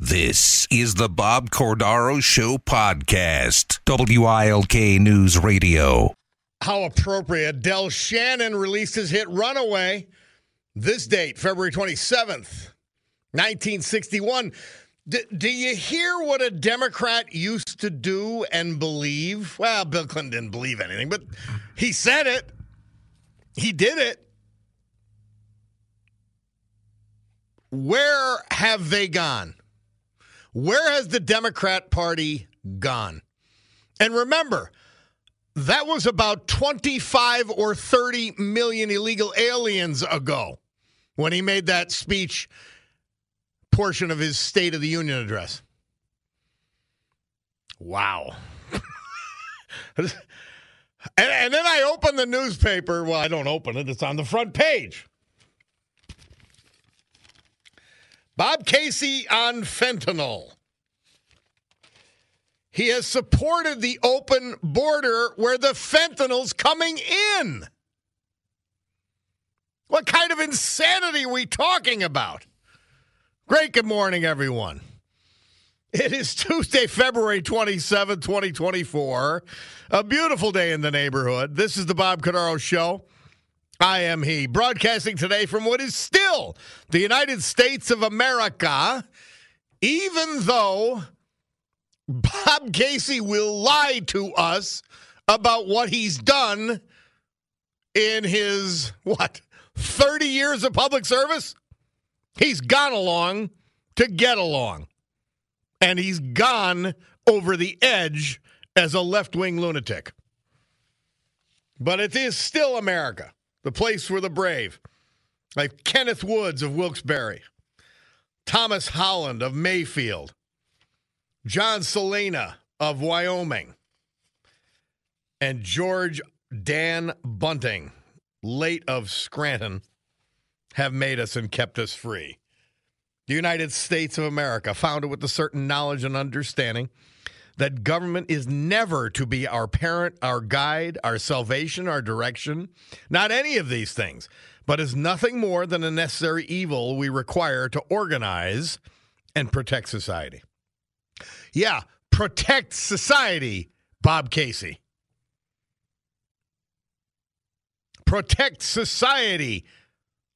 This is the Bob Cordaro Show podcast, WILK News Radio. How appropriate. Del Shannon released his hit Runaway. This date, February 27th, 1961. D- do you hear what a Democrat used to do and believe? Well, Bill Clinton didn't believe anything, but he said it. He did it. Where have they gone? Where has the Democrat Party gone? And remember, that was about 25 or 30 million illegal aliens ago when he made that speech portion of his State of the Union address. Wow. and, and then I open the newspaper. Well, I don't open it, it's on the front page. Bob Casey on fentanyl. He has supported the open border where the fentanyl's coming in. What kind of insanity are we talking about? Great good morning, everyone. It is Tuesday, February 27, 2024. A beautiful day in the neighborhood. This is the Bob Cordaro Show. I am he, broadcasting today from what is still the United States of America, even though Bob Casey will lie to us about what he's done in his, what, 30 years of public service? He's gone along to get along. And he's gone over the edge as a left wing lunatic. But it is still America the place for the brave, like Kenneth Woods of Wilkes-Barre, Thomas Holland of Mayfield, John Selena of Wyoming, and George Dan Bunting, late of Scranton, have made us and kept us free. The United States of America, founded with a certain knowledge and understanding that government is never to be our parent, our guide, our salvation, our direction, not any of these things, but is nothing more than a necessary evil we require to organize and protect society. Yeah, protect society, Bob Casey. Protect society,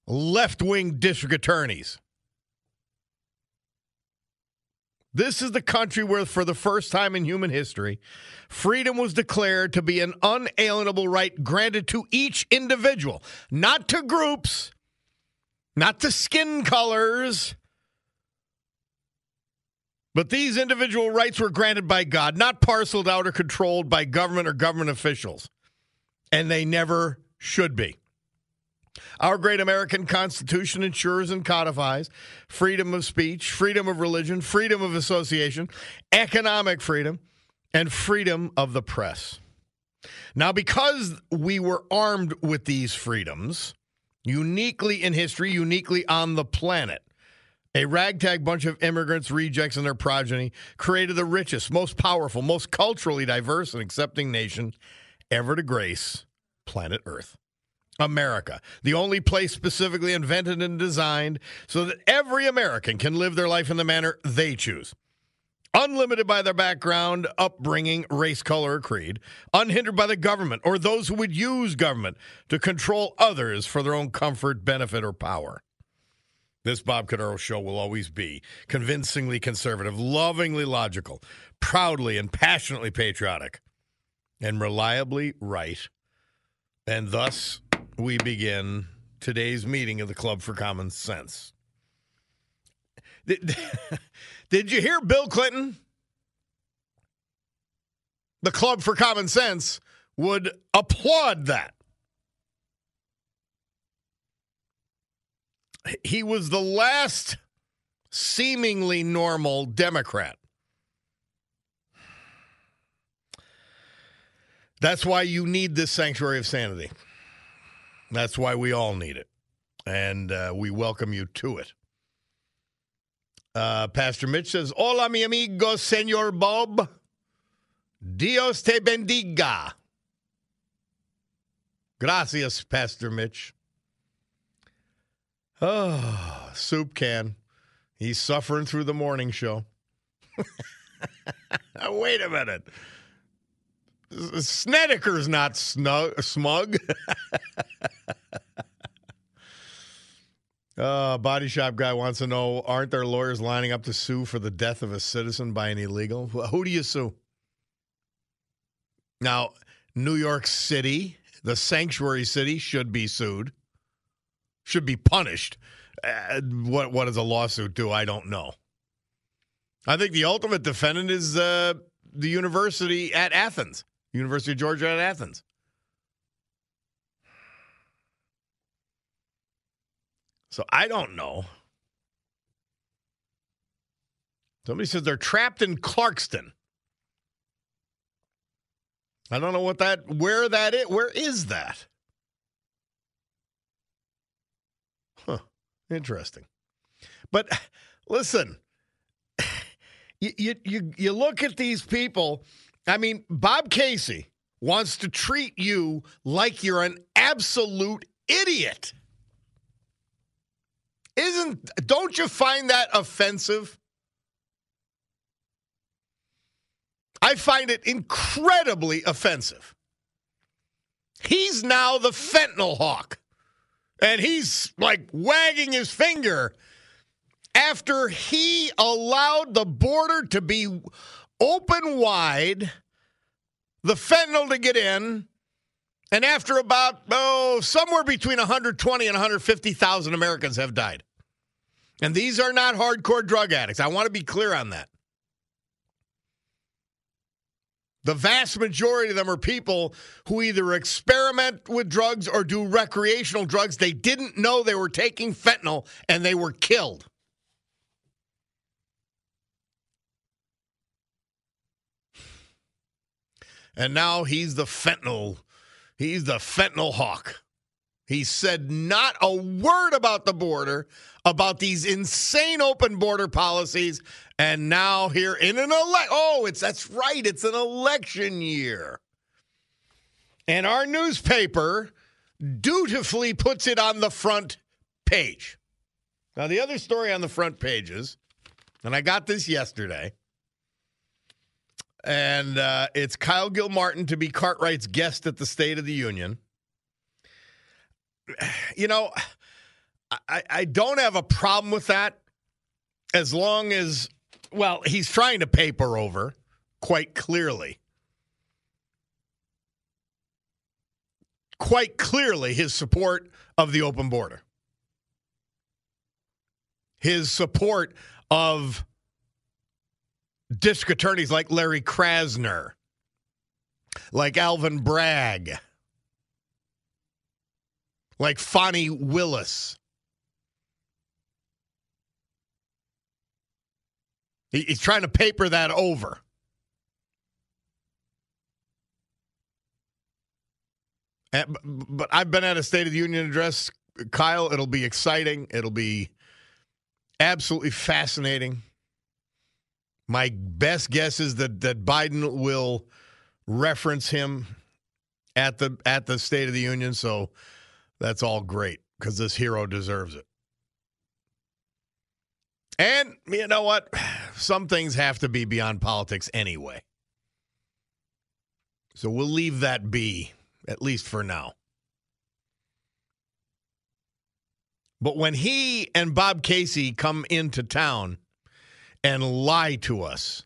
left wing district attorneys. This is the country where, for the first time in human history, freedom was declared to be an unalienable right granted to each individual, not to groups, not to skin colors. But these individual rights were granted by God, not parceled out or controlled by government or government officials. And they never should be. Our great American Constitution ensures and codifies freedom of speech, freedom of religion, freedom of association, economic freedom, and freedom of the press. Now, because we were armed with these freedoms, uniquely in history, uniquely on the planet, a ragtag bunch of immigrants, rejects, and their progeny created the richest, most powerful, most culturally diverse, and accepting nation ever to grace planet Earth. America, the only place specifically invented and designed so that every American can live their life in the manner they choose. Unlimited by their background, upbringing, race, color, or creed, unhindered by the government or those who would use government to control others for their own comfort, benefit, or power. This Bob Cordaro show will always be convincingly conservative, lovingly logical, proudly and passionately patriotic, and reliably right. And thus, we begin today's meeting of the Club for Common Sense. Did, did you hear Bill Clinton? The Club for Common Sense would applaud that. He was the last seemingly normal Democrat. That's why you need this sanctuary of sanity. That's why we all need it. And uh, we welcome you to it. Uh, Pastor Mitch says, Hola, mi amigo, Senor Bob. Dios te bendiga. Gracias, Pastor Mitch. Oh, soup can. He's suffering through the morning show. Wait a minute. Snedeker's not snug, smug. uh, body shop guy wants to know aren't there lawyers lining up to sue for the death of a citizen by an illegal? Who do you sue? Now, New York City, the sanctuary city, should be sued, should be punished. Uh, what what does a lawsuit do? I don't know. I think the ultimate defendant is uh, the university at Athens, University of Georgia at Athens. So I don't know. Somebody says they're trapped in Clarkston. I don't know what that where that is. Where is that? Huh. Interesting. But listen, you, you you you look at these people. I mean, Bob Casey wants to treat you like you're an absolute idiot. Isn't don't you find that offensive? I find it incredibly offensive. He's now the fentanyl hawk. And he's like wagging his finger after he allowed the border to be open wide, the fentanyl to get in, and after about, oh, somewhere between 120 and 150,000 Americans have died. And these are not hardcore drug addicts. I want to be clear on that. The vast majority of them are people who either experiment with drugs or do recreational drugs. They didn't know they were taking fentanyl and they were killed. And now he's the fentanyl. He's the fentanyl hawk. He said not a word about the border, about these insane open border policies, and now here in an elect oh, it's that's right, it's an election year. And our newspaper dutifully puts it on the front page. Now the other story on the front pages, and I got this yesterday. And uh, it's Kyle Gilmartin to be Cartwright's guest at the State of the Union. You know, I, I don't have a problem with that as long as, well, he's trying to paper over quite clearly. Quite clearly, his support of the open border, his support of district attorneys like Larry Krasner, like Alvin Bragg, like Fani Willis. He's trying to paper that over. Eh, but I've been at a State of the Union address, Kyle. It'll be exciting. It'll be absolutely fascinating. My best guess is that that Biden will reference him at the at the State of the Union. So that's all great because this hero deserves it. And you know what? Some things have to be beyond politics anyway. So we'll leave that be, at least for now. But when he and Bob Casey come into town and lie to us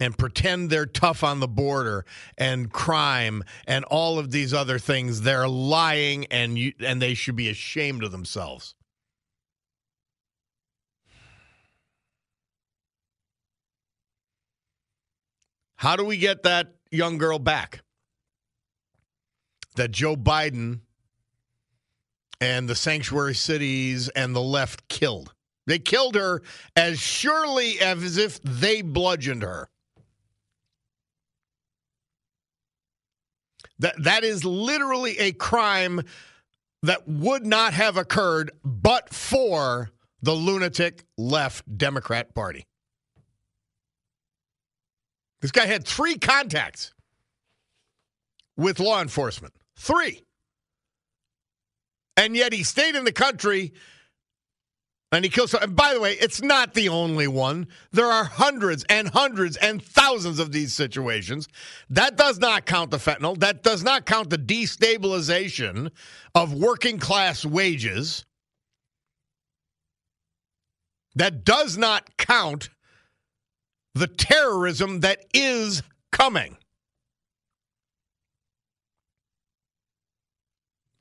and pretend they're tough on the border and crime and all of these other things, they're lying and you, and they should be ashamed of themselves. How do we get that young girl back? That Joe Biden and the sanctuary cities and the left killed. They killed her as surely as if they bludgeoned her. That that is literally a crime that would not have occurred but for the lunatic left Democrat Party. This guy had three contacts with law enforcement. Three. And yet he stayed in the country and he kills. And by the way, it's not the only one. There are hundreds and hundreds and thousands of these situations. That does not count the fentanyl. That does not count the destabilization of working class wages. That does not count the terrorism that is coming.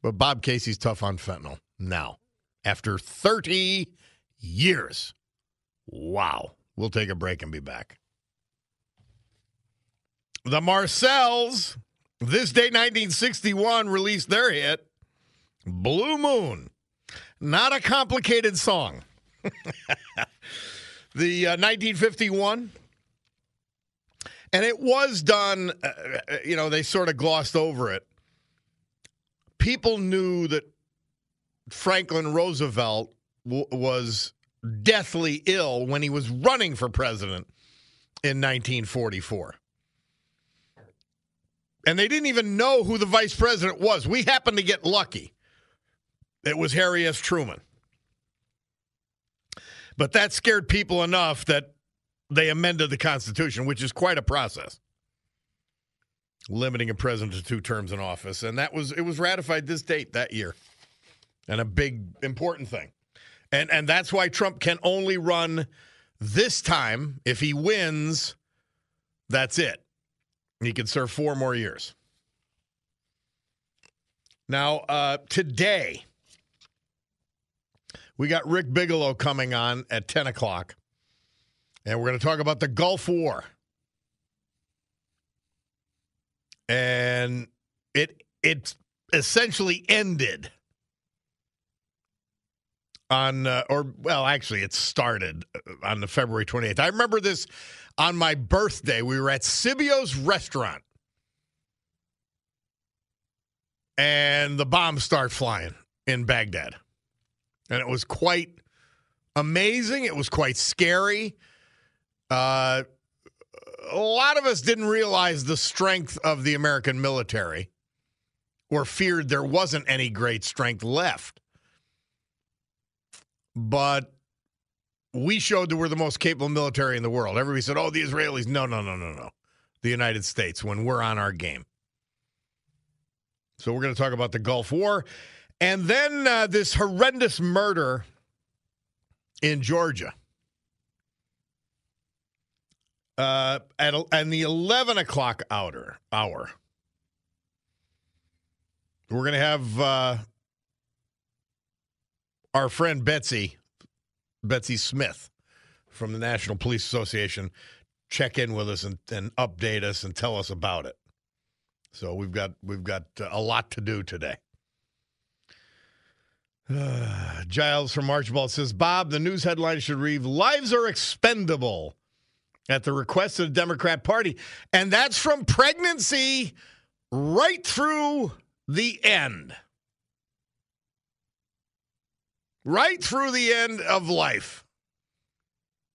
But Bob Casey's tough on fentanyl now after 30 years. Wow. We'll take a break and be back. The Marcels, this date 1961, released their hit, Blue Moon. Not a complicated song. the uh, 1951 and it was done uh, you know they sort of glossed over it people knew that Franklin Roosevelt was deathly ill when he was running for president in 1944. And they didn't even know who the vice president was. We happened to get lucky. It was Harry S. Truman. But that scared people enough that they amended the Constitution, which is quite a process limiting a president to two terms in office, and that was it was ratified this date that year, and a big important thing, and and that's why Trump can only run this time. If he wins, that's it. He can serve four more years. Now, uh, today, we got Rick Bigelow coming on at 10 o'clock, and we're going to talk about the Gulf War. and it it essentially ended on uh, or well actually it started uh, on the February 28th. I remember this on my birthday. We were at Sibio's restaurant. And the bombs start flying in Baghdad. And it was quite amazing. It was quite scary. Uh, a lot of us didn't realize the strength of the American military or feared there wasn't any great strength left. But we showed that we're the most capable military in the world. Everybody said, oh, the Israelis. No, no, no, no, no. The United States when we're on our game. So we're going to talk about the Gulf War. And then uh, this horrendous murder in Georgia uh, at and the eleven o'clock hour hour, we're gonna have uh, our friend Betsy, Betsy Smith, from the National Police Association, check in with us and, and update us and tell us about it. So we've got we've got a lot to do today. Uh, Giles from Archibald says, Bob, the news headline should read Lives are expendable at the request of the Democrat Party. And that's from pregnancy right through the end. Right through the end of life.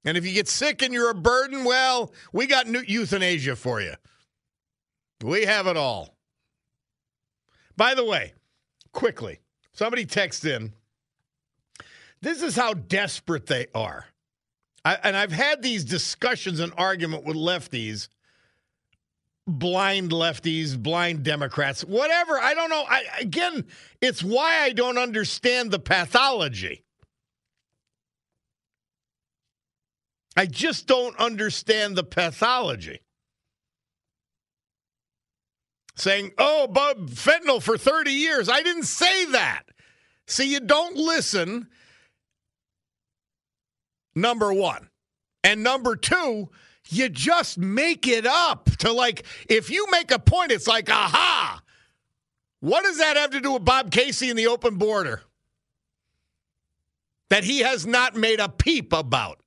And if you get sick and you're a burden, well, we got new euthanasia for you. We have it all. By the way, quickly, somebody text in. This is how desperate they are. I, and I've had these discussions and argument with lefties blind lefties, blind Democrats, whatever. I don't know. I, again, it's why I don't understand the pathology. I just don't understand the pathology. Saying, oh, Bub, fentanyl for 30 years. I didn't say that. See, you don't listen, number one. And number two, you just make it up to like, if you make a point, it's like, aha. What does that have to do with Bob Casey and the open border? That he has not made a peep about.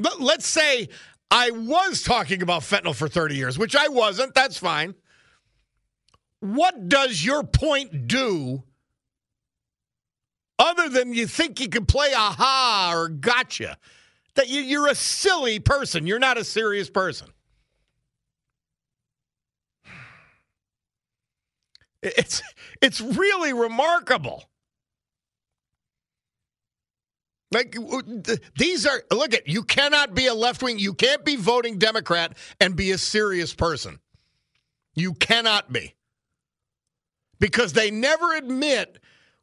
But let's say I was talking about fentanyl for 30 years, which I wasn't. That's fine. What does your point do other than you think you can play aha or gotcha? That you, are a silly person. You're not a serious person. It's it's really remarkable. Like these are look at you cannot be a left wing, you can't be voting Democrat and be a serious person. You cannot be. Because they never admit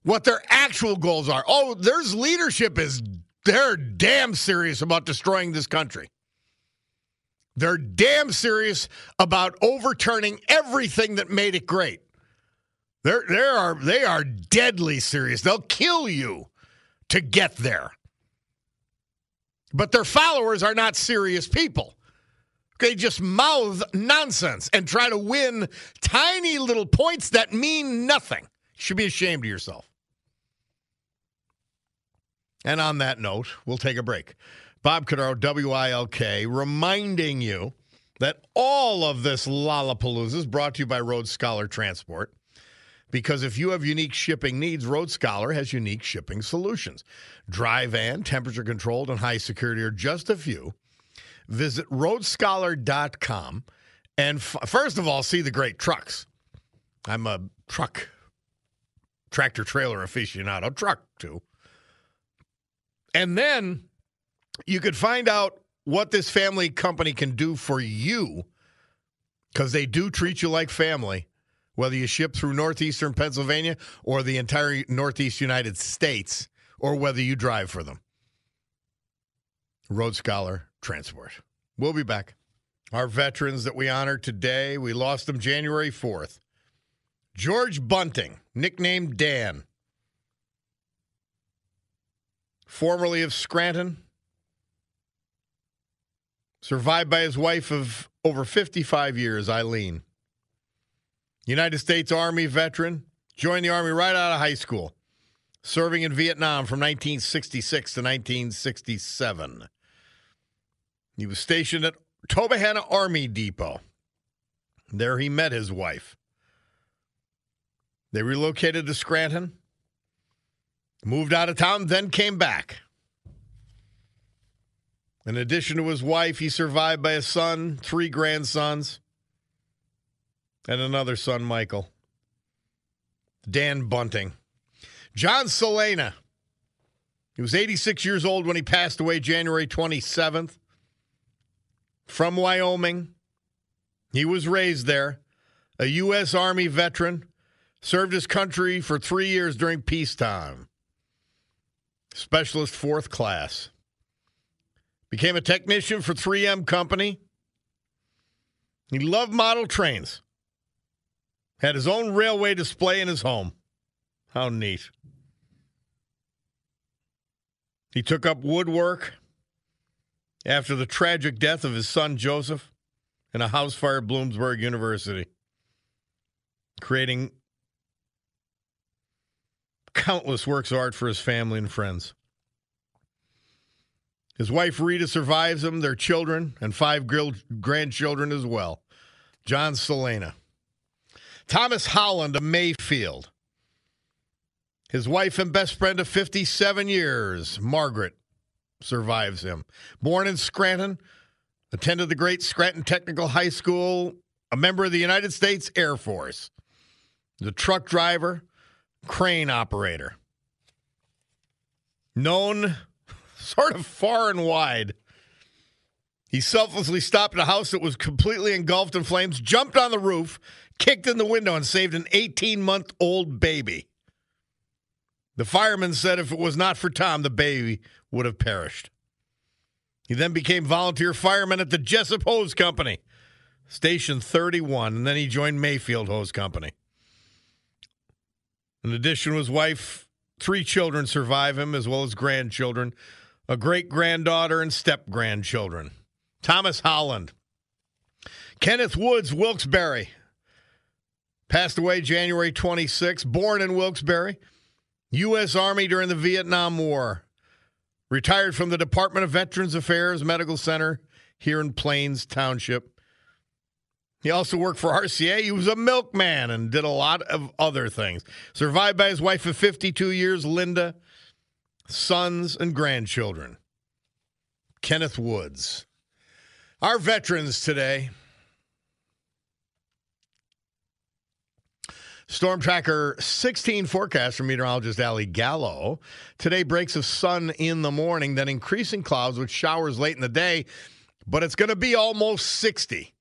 what their actual goals are. Oh, there's leadership is they're damn serious about destroying this country. They're damn serious about overturning everything that made it great. They're, they are they are deadly serious. They'll kill you to get there. But their followers are not serious people. They just mouth nonsense and try to win tiny little points that mean nothing. You should be ashamed of yourself. And on that note, we'll take a break. Bob Cordaro, WILK, reminding you that all of this Lollapalooza is brought to you by Road Scholar Transport. Because if you have unique shipping needs, Road Scholar has unique shipping solutions. Dry van, temperature controlled, and high security are just a few. Visit roadscholar.com and f- first of all, see the great trucks. I'm a truck, tractor trailer aficionado, truck too. And then you could find out what this family company can do for you because they do treat you like family whether you ship through northeastern Pennsylvania or the entire northeast United States, or whether you drive for them. Road Scholar Transport. We'll be back. Our veterans that we honor today, we lost them January 4th. George Bunting, nicknamed Dan, formerly of Scranton, survived by his wife of over 55 years, Eileen. United States Army veteran, joined the Army right out of high school, serving in Vietnam from 1966 to 1967. He was stationed at Tobyhanna Army Depot. There he met his wife. They relocated to Scranton, moved out of town, then came back. In addition to his wife, he survived by a son, three grandsons, and another son, Michael. Dan Bunting. John Selena. He was 86 years old when he passed away January 27th. From Wyoming. He was raised there. A U.S. Army veteran. Served his country for three years during peacetime. Specialist fourth class. Became a technician for 3M Company. He loved model trains. Had his own railway display in his home. How neat. He took up woodwork after the tragic death of his son Joseph in a house fire at Bloomsburg University, creating countless works of art for his family and friends. His wife Rita survives him, their children, and five grandchildren as well. John Selena. Thomas Holland of Mayfield. His wife and best friend of 57 years, Margaret, survives him. Born in Scranton, attended the great Scranton Technical High School, a member of the United States Air Force, the truck driver, crane operator. Known sort of far and wide He selflessly stopped a house that was completely engulfed in flames, jumped on the roof, kicked in the window, and saved an 18 month old baby. The fireman said if it was not for Tom, the baby would have perished. He then became volunteer fireman at the Jessup Hose Company, Station 31, and then he joined Mayfield Hose Company. In addition to his wife, three children survive him, as well as grandchildren, a great granddaughter, and step grandchildren. Thomas Holland. Kenneth Woods, Wilkes-Barre, passed away January 26, born in Wilkes-Barre, U.S. Army during the Vietnam War. Retired from the Department of Veterans Affairs Medical Center here in Plains Township. He also worked for RCA. He was a milkman and did a lot of other things. Survived by his wife of 52 years, Linda, sons, and grandchildren. Kenneth Woods. Our veterans today. Storm Tracker 16 forecast from meteorologist Ali Gallo. Today breaks of sun in the morning, then increasing clouds with showers late in the day, but it's going to be almost 60.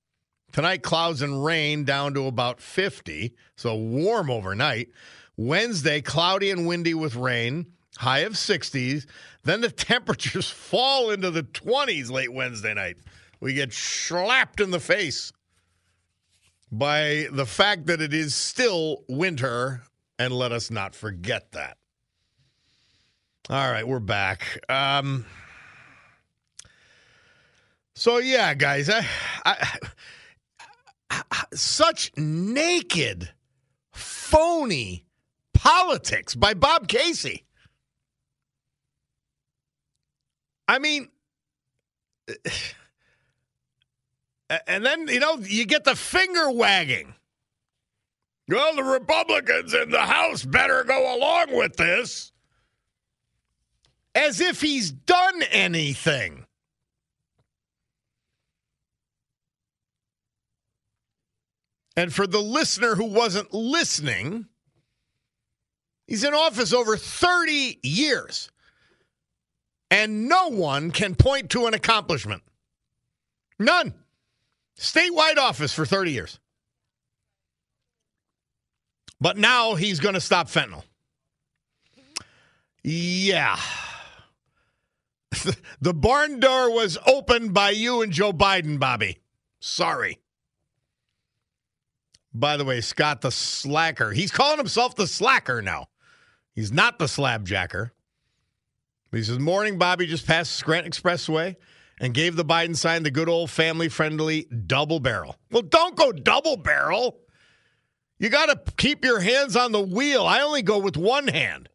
Tonight, clouds and rain down to about 50, so warm overnight. Wednesday, cloudy and windy with rain, high of 60s. Then the temperatures fall into the 20s late Wednesday night. We get slapped in the face by the fact that it is still winter, and let us not forget that. All right, we're back. Um, so yeah, guys, I, I, such naked, phony politics by Bob Casey. I mean and then, you know, you get the finger wagging. Well, the Republicans in the House better go along with this. As if he's done anything. And for the listener who wasn't listening, he's in office over 30 years. And no one can point to an accomplishment. None. Statewide office for 30 years. But now he's going to stop fentanyl. Yeah. the barn door was opened by you and Joe Biden, Bobby. Sorry. By the way, Scott the slacker. He's calling himself the slacker now. He's not the slabjacker. He says, Morning, Bobby just passed Scranton Expressway and gave the Biden sign the good old family friendly double barrel. Well, don't go double barrel. You got to keep your hands on the wheel. I only go with one hand.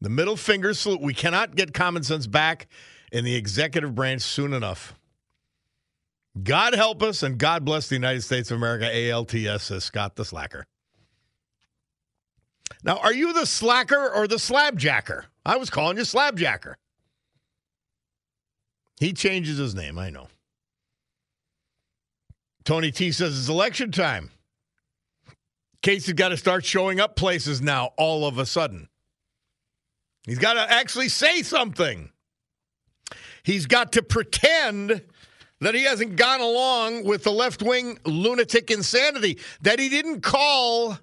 The middle finger salute. We cannot get common sense back in the executive branch soon enough. God help us and God bless the United States of America. ALTS says Scott the Slacker. Now, are you the slacker or the slabjacker? I was calling you slabjacker. He changes his name, I know. Tony T says it's election time. Casey's got to start showing up places now all of a sudden. He's got to actually say something. He's got to pretend that he hasn't gone along with the left wing lunatic insanity, that he didn't call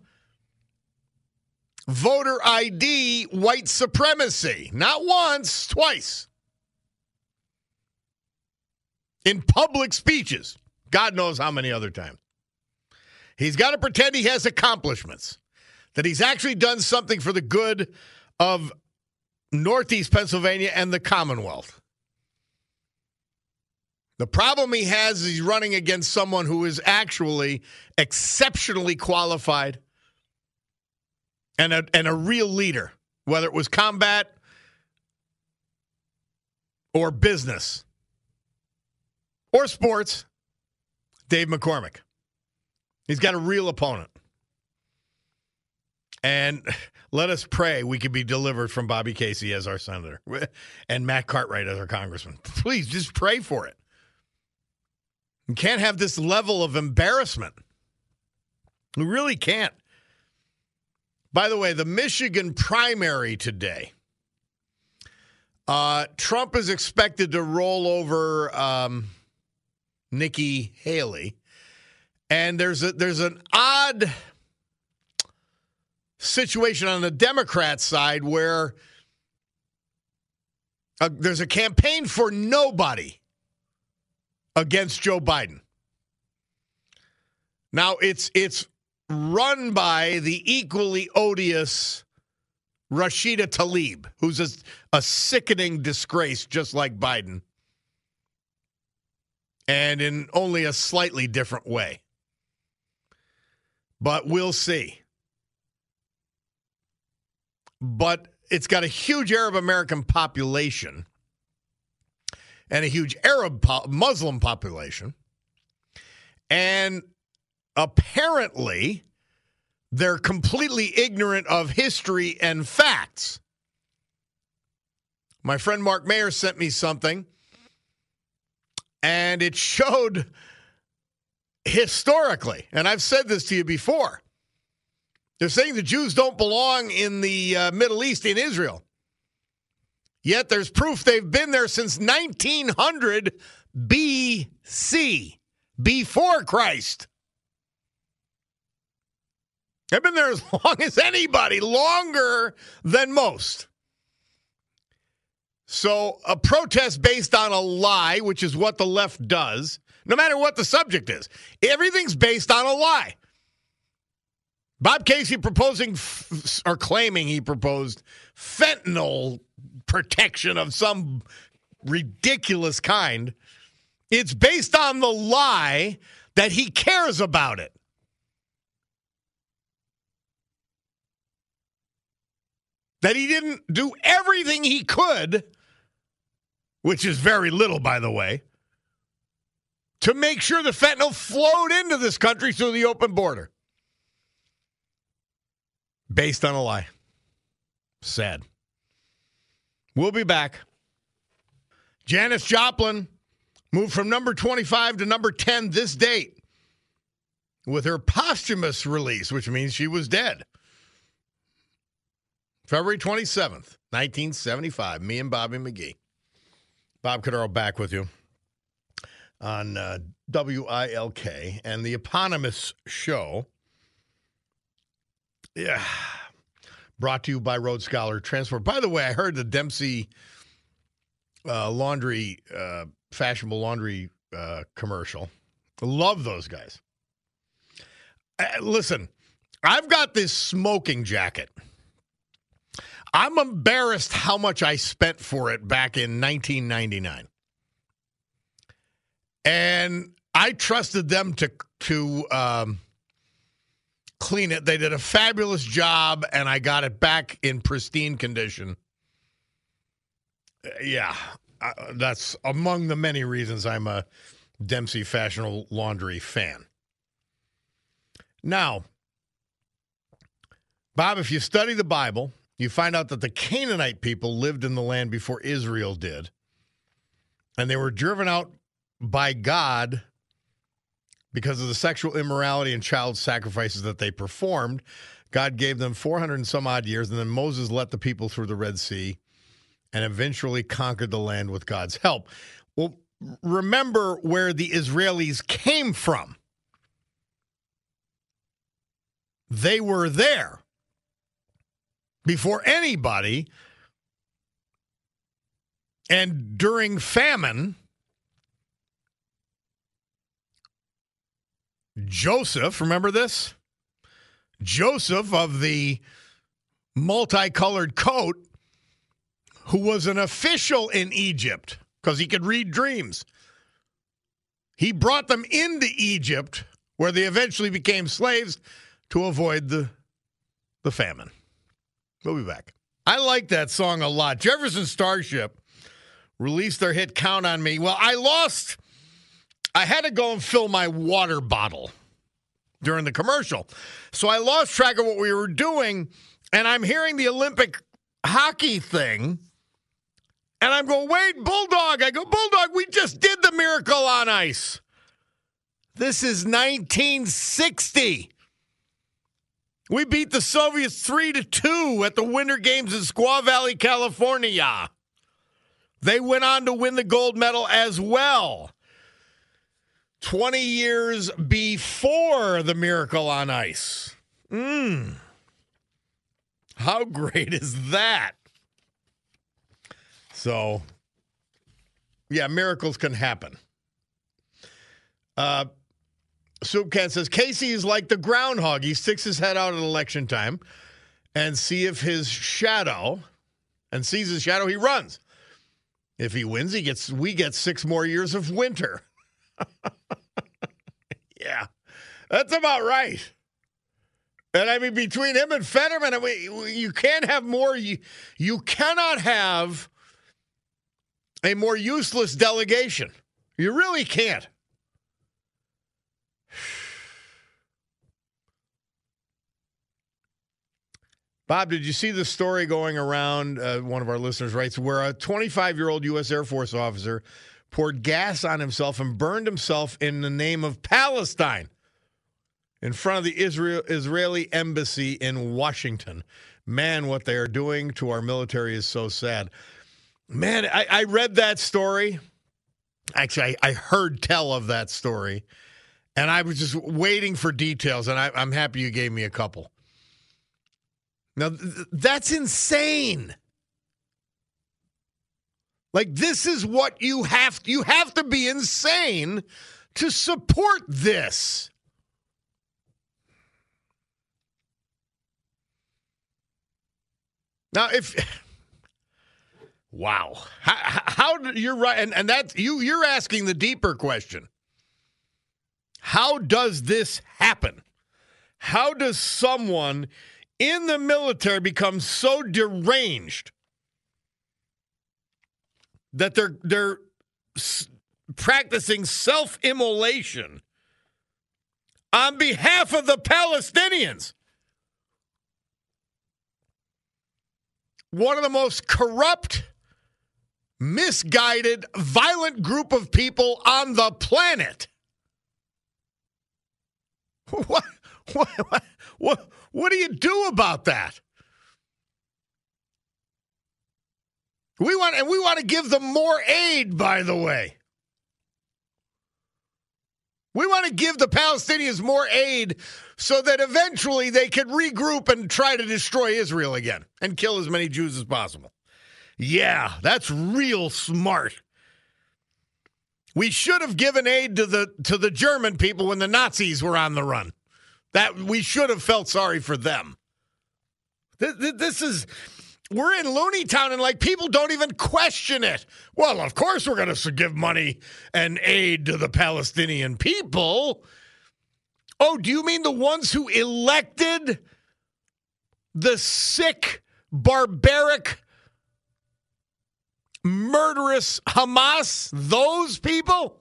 voter ID white supremacy. Not once, twice in public speeches. God knows how many other times. He's got to pretend he has accomplishments, that he's actually done something for the good of Northeast Pennsylvania and the Commonwealth. The problem he has is he's running against someone who is actually exceptionally qualified and a, and a real leader, whether it was combat or business or sports, Dave McCormick. He's got a real opponent. And let us pray we can be delivered from Bobby Casey as our senator and Matt Cartwright as our congressman. Please just pray for it. You can't have this level of embarrassment. We really can't. By the way, the Michigan primary today. Uh, Trump is expected to roll over um, Nikki Haley. And there's a there's an odd situation on the Democrat side where uh, there's a campaign for nobody against Joe Biden. Now it's it's run by the equally odious Rashida Tlaib, who's a, a sickening disgrace, just like Biden, and in only a slightly different way. But we'll see. But it's got a huge Arab American population and a huge Arab po- Muslim population. And apparently, they're completely ignorant of history and facts. My friend Mark Mayer sent me something, and it showed historically, and I've said this to you before. They're saying the Jews don't belong in the uh, Middle East, in Israel. Yet there's proof they've been there since 1900 BC, before Christ. They've been there as long as anybody, longer than most. So, a protest based on a lie, which is what the left does, no matter what the subject is, everything's based on a lie. Bob Casey proposing f- or claiming he proposed fentanyl protection of some ridiculous kind. It's based on the lie that he cares about it. That he didn't do everything he could, which is very little, by the way, to make sure the fentanyl flowed into this country through the open border. Based on a lie. Sad. We'll be back. Janis Joplin moved from number 25 to number 10 this date with her posthumous release, which means she was dead. February 27th, 1975. Me and Bobby McGee. Bob Cordaro back with you on uh, WILK and the eponymous show. Yeah. Brought to you by Road Scholar Transport. By the way, I heard the Dempsey uh, laundry, uh, fashionable laundry uh, commercial. Love those guys. Uh, listen, I've got this smoking jacket. I'm embarrassed how much I spent for it back in 1999. And I trusted them to to um, clean it. They did a fabulous job, and I got it back in pristine condition. Uh, yeah, that's among the many reasons I'm a Dempsey Fashionable Laundry fan. Now, Bob, if you study the Bible, you find out that the Canaanite people lived in the land before Israel did, and they were driven out by God because of the sexual immorality and child sacrifices that they performed. God gave them 400 and some odd years, and then Moses let the people through the Red Sea and eventually conquered the land with God's help. Well, remember where the Israelis came from. They were there before anybody. And during famine, Joseph, remember this? Joseph of the multicolored coat, who was an official in Egypt because he could read dreams. He brought them into Egypt, where they eventually became slaves, to avoid the, the famine. We'll be back. I like that song a lot. Jefferson Starship released their hit Count on Me. Well, I lost I had to go and fill my water bottle during the commercial. So I lost track of what we were doing, and I'm hearing the Olympic hockey thing. And I'm going, wait, Bulldog. I go, Bulldog, we just did the miracle on ice. This is 1960. We beat the Soviets 3 to 2 at the Winter Games in Squaw Valley, California. They went on to win the gold medal as well. 20 years before the Miracle on Ice. Mmm. How great is that? So, yeah, miracles can happen. Uh, Soupcan says Casey is like the groundhog. He sticks his head out at election time and see if his shadow and sees his shadow, he runs. If he wins, he gets we get six more years of winter. yeah, that's about right. And I mean, between him and Fetterman, we, you can't have more. You, you cannot have a more useless delegation. You really can't. Bob, did you see the story going around? Uh, one of our listeners writes where a 25 year old U.S. Air Force officer poured gas on himself and burned himself in the name of Palestine in front of the Israel, Israeli embassy in Washington. Man, what they are doing to our military is so sad. Man, I, I read that story. Actually, I, I, heard tell of that story, and I was just waiting for details, and I, I'm happy you gave me a couple. Now, th- that's insane. Like this is what you have you have to be insane to support this. Now, if wow, how, how you're right, and and that you you're asking the deeper question. How does this happen? How does someone in the military become so deranged that they're they're practicing self-immolation on behalf of the Palestinians. One of the most corrupt, misguided, violent group of people on the planet. What what what, what what do you do about that? We want and we want to give them more aid, by the way. We want to give the Palestinians more aid so that eventually they could regroup and try to destroy Israel again and kill as many Jews as possible. Yeah, that's real smart. We should have given aid to the to the German people when the Nazis were on the run. That we should have felt sorry for them. This is we're in Looney Town and like people don't even question it. Well, of course we're going to give money and aid to the Palestinian people. Oh, do you mean the ones who elected the sick, barbaric, murderous Hamas? Those people?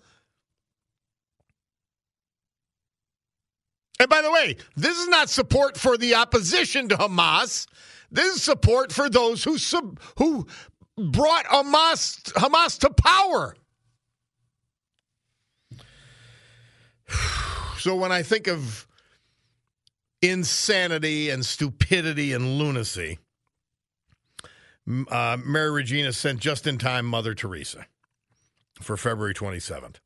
And by the way, this is not support for the opposition to Hamas. This is support for those who sub, who brought Hamas Hamas to power. So when I think of insanity and stupidity and lunacy, uh, Mary Regina sent just in time Mother Teresa for February 27th.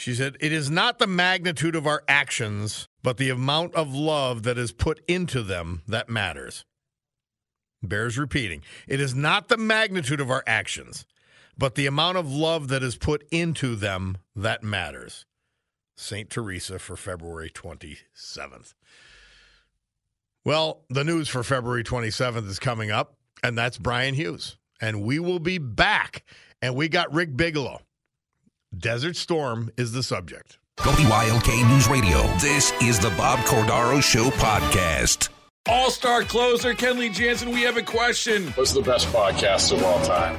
She said, It is not the magnitude of our actions, but the amount of love that is put into them that matters. Bears repeating. It is not the magnitude of our actions, but the amount of love that is put into them that matters. St. Teresa for February 27th. Well, the news for February 27th is coming up, and that's Brian Hughes. And we will be back. And we got Rick Bigelow. Desert Storm is the subject. WILK News Radio. This is the Bob Cordaro Show podcast. All star closer Kenley Jansen, we have a question. What's the best podcast of all time?